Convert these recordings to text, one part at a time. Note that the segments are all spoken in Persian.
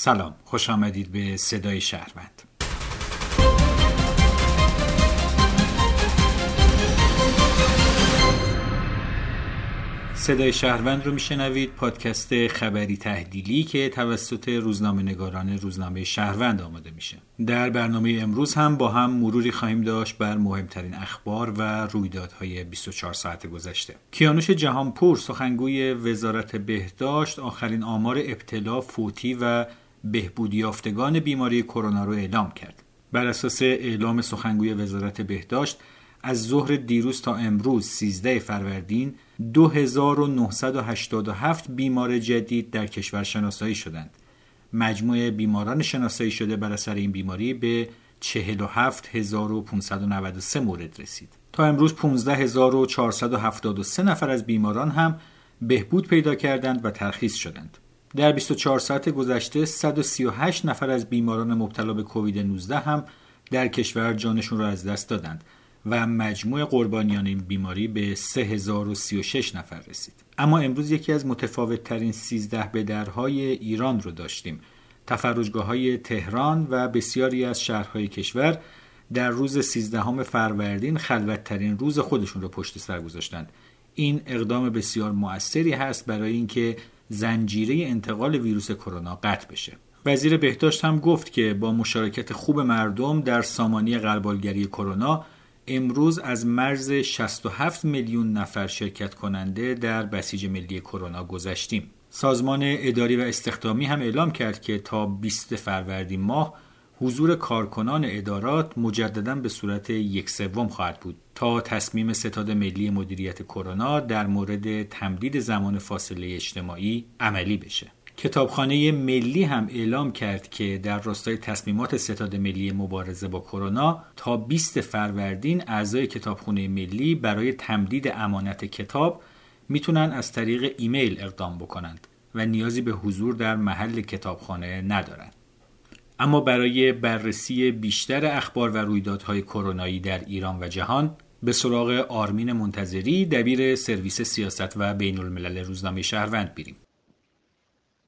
سلام خوش آمدید به صدای شهروند. صدای شهروند رو میشنوید پادکست خبری تحلیلی که توسط روزنامه نگاران روزنامه شهروند آماده میشه. در برنامه امروز هم با هم مروری خواهیم داشت بر مهمترین اخبار و رویدادهای 24 ساعت گذشته. کیانوش جهانپور سخنگوی وزارت بهداشت آخرین آمار ابتلا فوتی و بهبودی یافتگان بیماری کرونا رو اعلام کرد بر اساس اعلام سخنگوی وزارت بهداشت از ظهر دیروز تا امروز 13 فروردین 2987 بیمار جدید در کشور شناسایی شدند. مجموع بیماران شناسایی شده بر اثر این بیماری به 47593 مورد رسید. تا امروز 15473 نفر از بیماران هم بهبود پیدا کردند و ترخیص شدند. در 24 ساعت گذشته 138 نفر از بیماران مبتلا به کووید 19 هم در کشور جانشون را از دست دادند و مجموع قربانیان این بیماری به 3036 نفر رسید. اما امروز یکی از متفاوت ترین 13 به درهای ایران رو داشتیم. تفرجگاه های تهران و بسیاری از شهرهای کشور در روز 13 فروردین خلوتترین روز خودشون رو پشت سر گذاشتند. این اقدام بسیار موثری هست برای اینکه زنجیره انتقال ویروس کرونا قطع بشه وزیر بهداشت هم گفت که با مشارکت خوب مردم در سامانی غربالگری کرونا امروز از مرز 67 میلیون نفر شرکت کننده در بسیج ملی کرونا گذشتیم. سازمان اداری و استخدامی هم اعلام کرد که تا 20 فروردین ماه حضور کارکنان ادارات مجددا به صورت یک سوم خواهد بود تا تصمیم ستاد ملی مدیریت کرونا در مورد تمدید زمان فاصله اجتماعی عملی بشه. کتابخانه ملی هم اعلام کرد که در راستای تصمیمات ستاد ملی مبارزه با کرونا تا 20 فروردین اعضای کتابخانه ملی برای تمدید امانت کتاب می‌تونن از طریق ایمیل اقدام بکنند و نیازی به حضور در محل کتابخانه ندارند. اما برای بررسی بیشتر اخبار و رویدادهای کرونایی در ایران و جهان به سراغ آرمین منتظری دبیر سرویس سیاست و بین الملل روزنامه شهروند بیریم.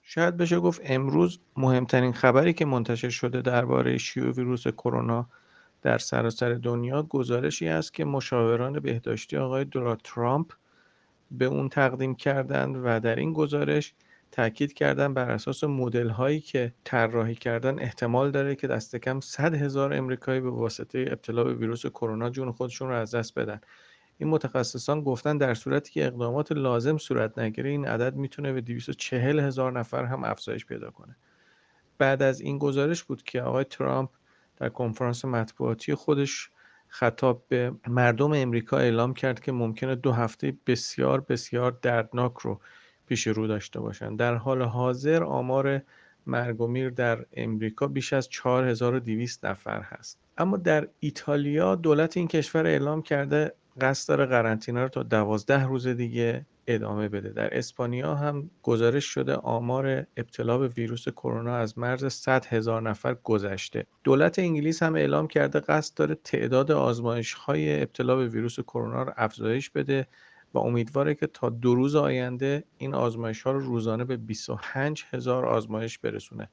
شاید بشه گفت امروز مهمترین خبری که منتشر شده درباره شیوع ویروس کرونا در سراسر دنیا گزارشی است که مشاوران بهداشتی آقای دونالد ترامپ به اون تقدیم کردند و در این گزارش تاکید کردن بر اساس مدل هایی که طراحی کردن احتمال داره که دست کم 100 هزار امریکایی به واسطه ابتلا به ویروس کرونا جون خودشون رو از دست بدن. این متخصصان گفتن در صورتی که اقدامات لازم صورت نگیره این عدد می‌تونه به 240 هزار نفر هم افزایش پیدا کنه. بعد از این گزارش بود که آقای ترامپ در کنفرانس مطبوعاتی خودش خطاب به مردم امریکا اعلام کرد که ممکنه دو هفته بسیار بسیار دردناک رو پیش رو داشته باشند در حال حاضر آمار مرگ و میر در امریکا بیش از 4200 نفر هست. اما در ایتالیا دولت این کشور اعلام کرده قصد داره قرنطینه رو تا دوازده روز دیگه ادامه بده. در اسپانیا هم گزارش شده آمار ابتلا به ویروس کرونا از مرز 100 هزار نفر گذشته. دولت انگلیس هم اعلام کرده قصد داره تعداد آزمایش های ابتلا به ویروس کرونا رو افزایش بده و امیدواره که تا دو روز آینده این آزمایش ها رو روزانه به 25 هزار آزمایش برسونه.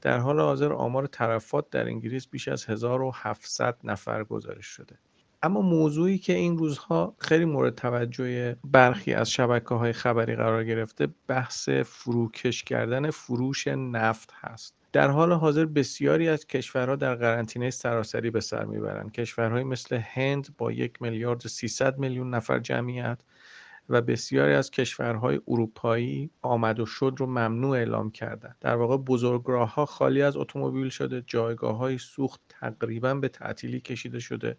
در حال حاضر آمار ترفات در انگلیس بیش از 1700 نفر گزارش شده. اما موضوعی که این روزها خیلی مورد توجه برخی از شبکه های خبری قرار گرفته بحث فروکش کردن فروش نفت هست. در حال حاضر بسیاری از کشورها در قرنطینه سراسری به سر می‌برند. کشورهایی مثل هند با یک میلیارد 300 میلیون نفر جمعیت و بسیاری از کشورهای اروپایی آمد و شد رو ممنوع اعلام کردند. در واقع بزرگراه ها خالی از اتومبیل شده جایگاه های سوخت تقریبا به تعطیلی کشیده شده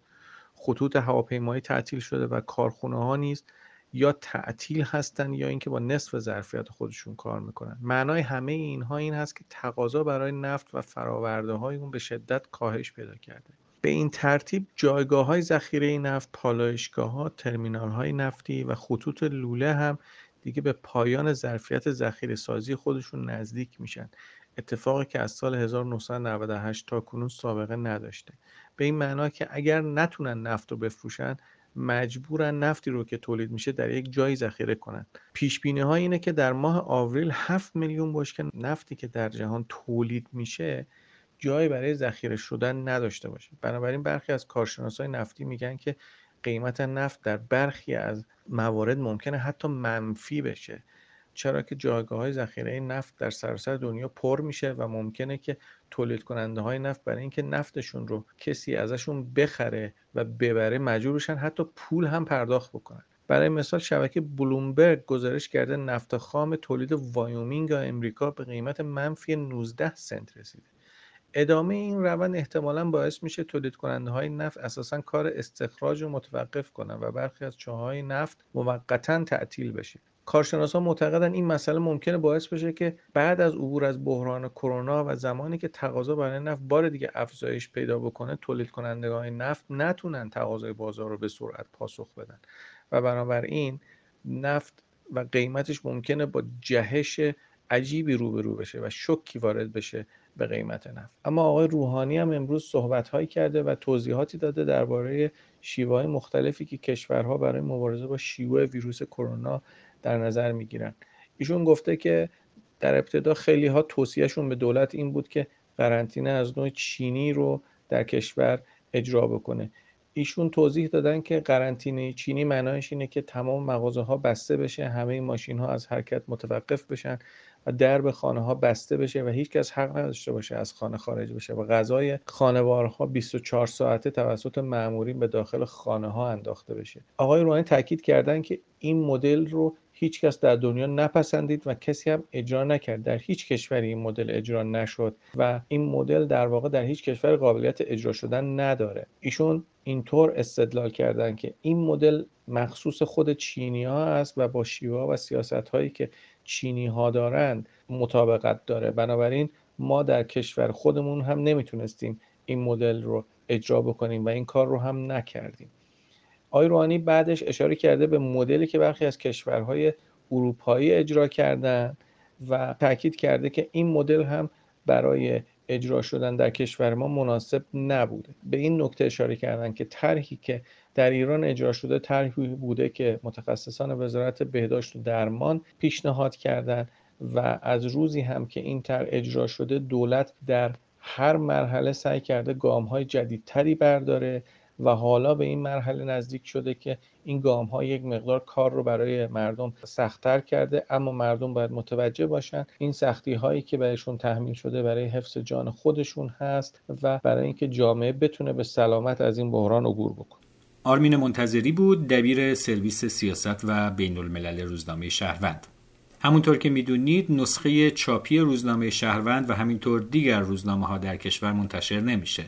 خطوط هواپیمایی تعطیل شده و کارخونه ها نیز یا تعطیل هستن یا اینکه با نصف ظرفیت خودشون کار می‌کنن. معنای همه اینها این هست که تقاضا برای نفت و فراورده های اون به شدت کاهش پیدا کرده. به این ترتیب جایگاه های ذخیره نفت پالایشگاه ها ترمینال های نفتی و خطوط لوله هم دیگه به پایان ظرفیت ذخیره سازی خودشون نزدیک میشن. اتفاقی که از سال 1998 تا کنون سابقه نداشته. به این معنا که اگر نتونن نفت رو بفروشن مجبورن نفتی رو که تولید میشه در یک جایی ذخیره کنن. پیش بینی ها اینه که در ماه آوریل 7 میلیون بشکه نفتی که در جهان تولید میشه جایی برای ذخیره شدن نداشته باشه بنابراین برخی از کارشناسای نفتی میگن که قیمت نفت در برخی از موارد ممکنه حتی منفی بشه. چرا که جایگاه های ذخیره نفت در سراسر دنیا پر میشه و ممکنه که تولید کننده های نفت برای اینکه نفتشون رو کسی ازشون بخره و ببره مجبور بشن حتی پول هم پرداخت بکنن. برای مثال شبکه بلومبرگ گزارش کرده نفت خام تولید وایومینگ امریکا به قیمت منفی 19 سنت رسیده. ادامه این روند احتمالا باعث میشه تولید کننده های نفت اساسا کار استخراج رو متوقف کنن و برخی از چاهای نفت موقتا تعطیل بشه. کارشناسان معتقدن این مسئله ممکنه باعث بشه که بعد از عبور از بحران کرونا و زمانی که تقاضا برای نفت بار دیگه افزایش پیدا بکنه تولید کنندگان نفت نتونن تقاضای بازار رو به سرعت پاسخ بدن. و بنابراین نفت و قیمتش ممکنه با جهش عجیبی روبرو بشه و شکی وارد بشه به قیمت نفت. اما آقای روحانی هم امروز صحبت هایی کرده و توضیحاتی داده درباره شیوه های مختلفی که کشورها برای مبارزه با شیوع ویروس کرونا در نظر می‌گیرن. ایشون گفته که در ابتدا خیلی ها توصیهشون به دولت این بود که قرنطینه از نوع چینی رو در کشور اجرا بکنه. ایشون توضیح دادن که قرنطینه چینی معنایش اینه که تمام مغازه ها بسته بشه همه ماشین ها از حرکت متوقف بشن و درب خانه ها بسته بشه و هیچ کس حق نداشته باشه از خانه خارج بشه و غذای خانوارها 24 ساعته توسط مامورین به داخل خانه ها انداخته بشه. آقای روحانی تاکید کردن که این مدل رو هیچ کس در دنیا نپسندید و کسی هم اجرا نکرد. در هیچ کشوری این مدل اجرا نشد و این مدل در واقع در هیچ کشور قابلیت اجرا شدن نداره. ایشون اینطور استدلال کردن که این مدل مخصوص خود چینی ها است و با شیوه و سیاست هایی که چینی ها دارند مطابقت داره. بنابراین ما در کشور خودمون هم نمی‌تونستیم این مدل رو اجرا بکنیم و این کار رو هم نکردیم. آقای روحانی بعدش اشاره کرده به مدلی که برخی از کشورهای اروپایی اجرا کردن و تاکید کرده که این مدل هم برای اجرا شدن در کشور ما مناسب نبوده. به این نکته اشاره کردن که طرحی که در ایران اجرا شده طرحی بوده که متخصصان وزارت بهداشت و درمان پیشنهاد کردند و از روزی هم که این طرح اجرا شده دولت در هر مرحله سعی کرده گام های جدیدتری برداره و حالا به این مرحله نزدیک شده که این گام ها یک مقدار کار رو برای مردم سختتر کرده اما مردم باید متوجه باشن این سختی هایی که بهشون تحمیل شده برای حفظ جان خودشون هست و برای اینکه جامعه بتونه به سلامت از این بحران عبور بکنه. آرمین منتظری بود دبیر سرویس سیاست و بین الملل روزنامه شهروند. همونطور که می‌دونید نسخه چاپی روزنامه شهروند و همینطور دیگر روزنامه ها در کشور منتشر نمیشه.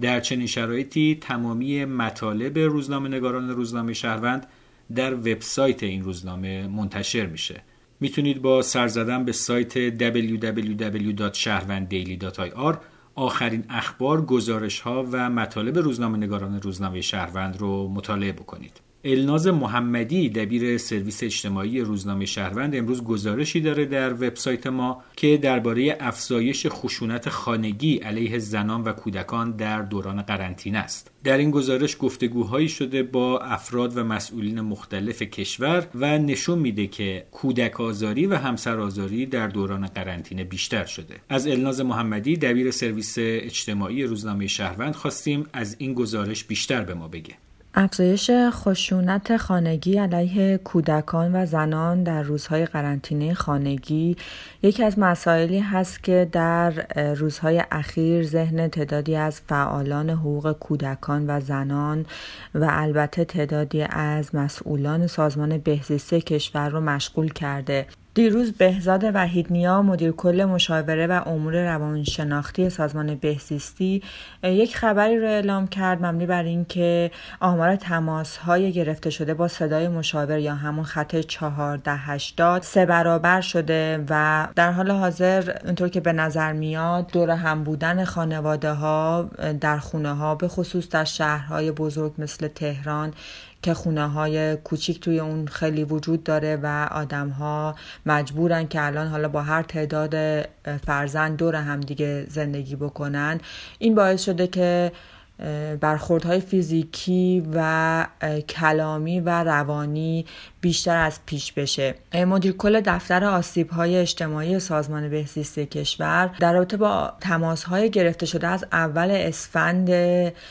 در چنین شرایطی تمامی مطالب روزنامه نگاران روزنامه شهروند در وبسایت این روزنامه منتشر میشه می‌تونید با سر زدن به سایت www.shahrwanddaily.ir آخرین اخبار، گزارش ها و مطالب روزنامه نگاران روزنامه شهروند رو مطالعه بکنید. الناز محمدی دبیر سرویس اجتماعی روزنامه شهروند امروز گزارشی داره در وبسایت ما که درباره افزایش خشونت خانگی علیه زنان و کودکان در دوران قرنطینه است. در این گزارش گفتگوهایی شده با افراد و مسئولین مختلف کشور و نشون میده که کودک آزاری و همسر آزاری در دوران قرنطینه بیشتر شده. از الناز محمدی دبیر سرویس اجتماعی روزنامه شهروند خواستیم از این گزارش بیشتر به ما بگه. افزایش خشونت خانگی علیه کودکان و زنان در روزهای قرنطینه خانگی یکی از مسائلی هست که در روزهای اخیر ذهن تعدادی از فعالان حقوق کودکان و زنان و البته تعدادی از مسئولان سازمان بهزیستی کشور رو مشغول کرده. دیروز بهزاد وحیدنیا مدیر کل مشاوره و امور روانشناختی سازمان بهزیستی یک خبری رو اعلام کرد مبنی بر اینکه آمار تماس های گرفته شده با صدای مشاور یا همون خط 1480 سه برابر شده و در حال حاضر اونطور که به نظر میاد دور هم بودن خانواده ها در خونه ها به خصوص در شهرهای بزرگ مثل تهران که خونه های کوچیک توی اون خیلی وجود داره و آدم ها مجبورن که الان حالا با هر تعداد فرزند دور هم دیگه زندگی بکنن. این باعث شده که برخوردهای فیزیکی و کلامی و روانی بیشتر از پیش بشه. مدیر کل دفتر آسیب های اجتماعی سازمان بهزیستی کشور در رابطه با تماس های گرفته شده از اول اسفند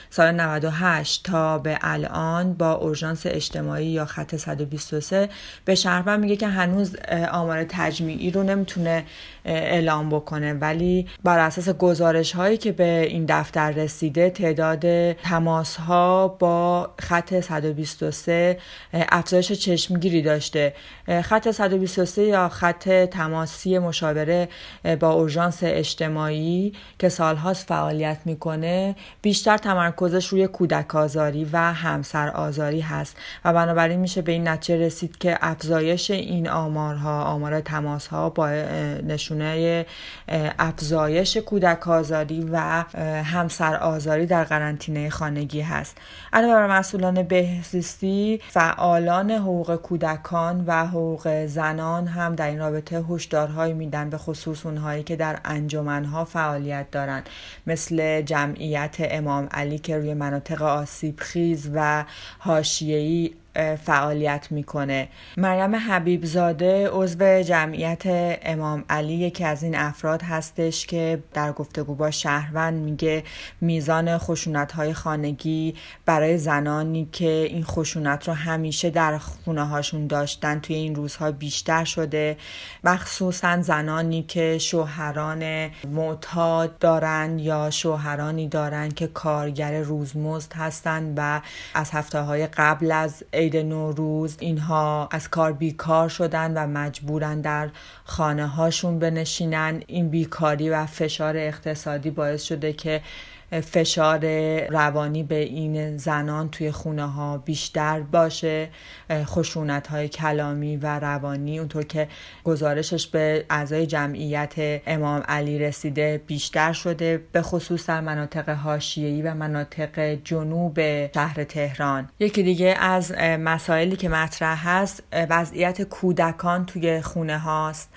سال 98 تا به الان با اورژانس اجتماعی یا خط 123 به شهروند میگه که هنوز آمار تجمیعی رو نمی‌تونه اعلام بکنه. ولی بر اساس گزارش هایی که به این دفتر رسیده تعداد تماس ها با خط 123 افزایش چشمگیری داشته. خط 123 یا خط تماسی مشاوره با اورژانس اجتماعی که سالهاست فعالیت می‌کنه بیشتر تمرکزش روی کودک آزاری و همسر آزاری هست. و بنابراین میشه به این نتیجه رسید که افزایش این آمارها آمار تماس ها با نشونه افزایش کودک آزاری و همسر آزاری در قرنطینه خانگی هست. علاوه بر مسئولان بهزیستی فعالان حقوق کودکان و حقوق زنان هم در این رابطه هشدارهایی میدن به خصوص اونهایی که در انجمنها فعالیت دارند. مثل جمعیت امام علی که روی مناطق آسیب خیز و حاشیه‌ای فعالیت می‌کنه. مریم حبیبزاده عضو جمعیت امام علی یکی از این افراد هستش که در گفتگو با شهروند میگه میزان خشونت های خانگی برای زنانی که این خشونت رو همیشه در خونه هاشون داشتن توی این روزها بیشتر شده. مخصوصا زنانی که شوهران معتاد دارن یا شوهرانی دارن که کارگر روزمزد هستند و از هفته های قبل از عید نوروز اینها از کار بیکار شدن و مجبورن در خانه هاشون بنشینن. این بیکاری و فشار اقتصادی باعث شده که فشار روانی به این زنان توی خونه ها بیشتر باشه. خشونت های کلامی و روانی اونطور که گزارشش به اعضای جمعیت امام علی رسیده بیشتر شده به خصوص در مناطق حاشیه‌ای و مناطق جنوب شهر تهران. یکی دیگه از مسائلی که مطرح هست وضعیت کودکان توی خونه هاست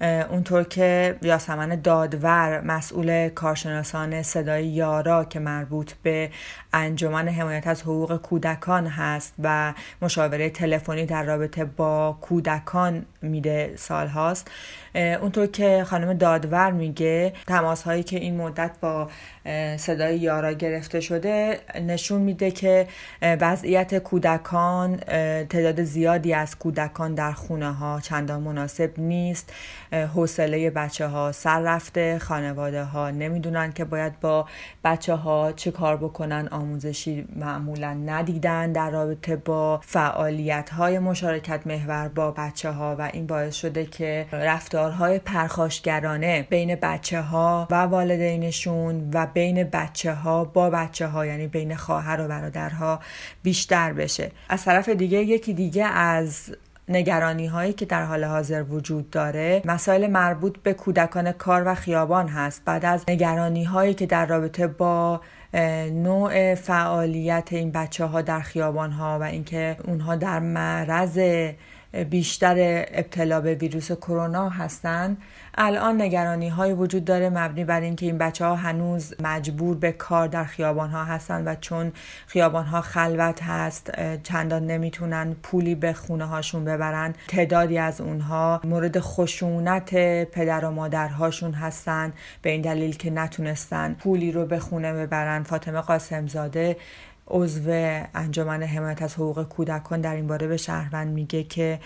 اونطور که یاسمن دادور مسئول کارشناسان صدای یارا که مربوط به انجمن حمایت از حقوق کودکان هست و مشاوره تلفنی در رابطه با کودکان میده سال هاست اونطور که خانم دادور میگه تماس هایی که این مدت با صدای یارا گرفته شده نشون میده که وضعیت کودکان تعداد زیادی از کودکان در خونه ها چندان مناسب نیست. حوصله بچه ها سر رفته خانواده ها نمی‌دونن که باید با بچه ها چه کار بکنن آموزشی معمولا ندیدن در رابطه با فعالیت های مشارکت محور با بچه ها و این باعث شده که رفتارهای پرخاشگرانه بین بچه ها و والدینشون و بین بچه ها با بچه ها یعنی بین خواهر و برادرها بیشتر بشه. از طرف دیگه یکی دیگه از نگرانی هایی که در حال حاضر وجود داره مسائل مربوط به کودکان کار و خیابان هست. بعد از نگرانی هایی که در رابطه با نوع فعالیت این بچه ها در خیابان ها و اینکه اونها در معرض بیشتر ابتلا به ویروس کرونا هستند. الان نگرانی های وجود داره مبنی بر اینکه این بچه ها هنوز مجبور به کار در خیابان ها هستن و چون خیابان ها خلوت هست چندان نمی‌تونن پولی به خونه هاشون ببرن. تعدادی از اونها مورد خشونت پدر و مادرهاشون هستن به این دلیل که نتونستن پولی رو به خونه ببرن. فاطمه قاسمزاده عضو انجمن حمایت از حقوق کودکان در این باره به شهروند میگه که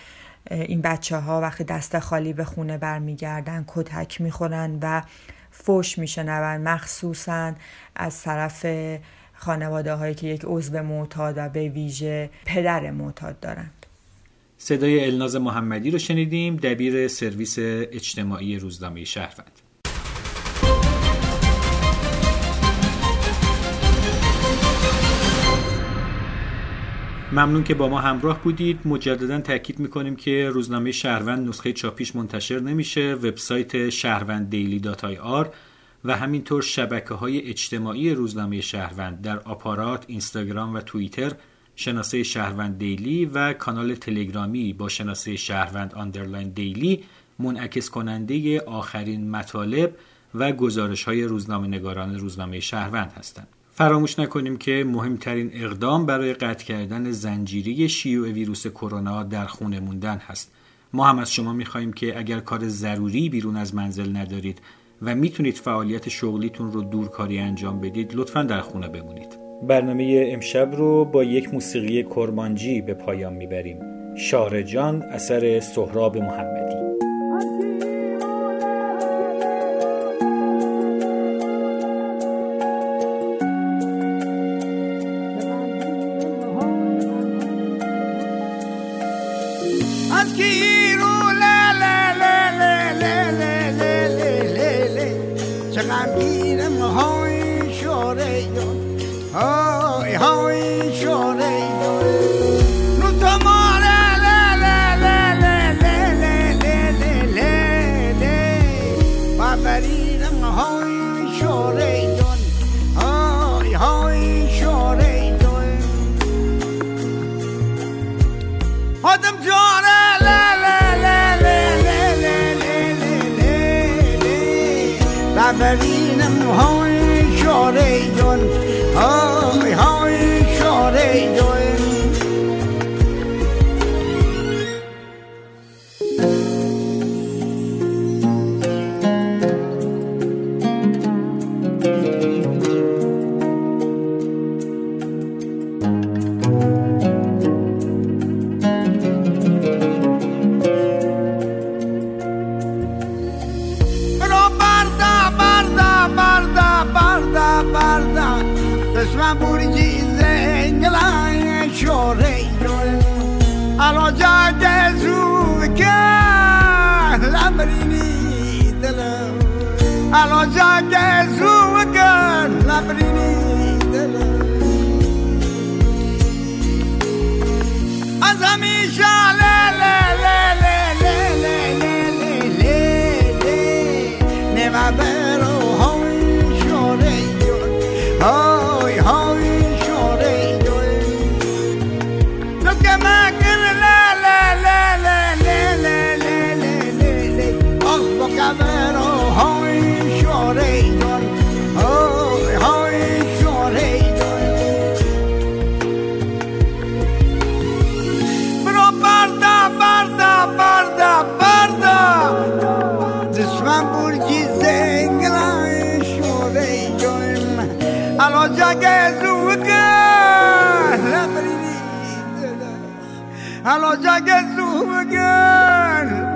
این بچه ها وقتی دست خالی به خونه برمیگردن کتک می‌خورن و فوش میشنون. مخصوصا از طرف خانواده هایی که یک عضو معتاد و به ویژه پدر معتاد دارند. صدای الناز محمدی رو شنیدیم. دبیر سرویس اجتماعی روزنامه شهروند. ممنون که با ما همراه بودید مجددا تاکید می‌کنیم که روزنامه شهروند نسخه چاپیش منتشر نمیشه وبسایت شهروند Daily dot IR و همینطور شبکه های اجتماعی روزنامه شهروند در آپارات، اینستاگرام و توییتر شناسه شهروند Daily و کانال تلگرامی با شناسه شهروند underline Daily منعکس کننده آخرین مطالب و گزارش های روزنامه نگاران روزنامه شهروند هستند. فراموش نکنیم که مهمترین اقدام برای قطع کردن زنجیره شیوع ویروس کرونا در خونه موندن هست. ما هم از شما می‌خواهیم که اگر کار ضروری بیرون از منزل ندارید و می‌تونید فعالیت شغلیتون رو دورکاری انجام بدید لطفا در خونه بمونید. برنامه امشب رو با یک موسیقی کرمانجی به پایان می‌بریم. شارجان اثر سهراب محمدی Hello, los yaques su again.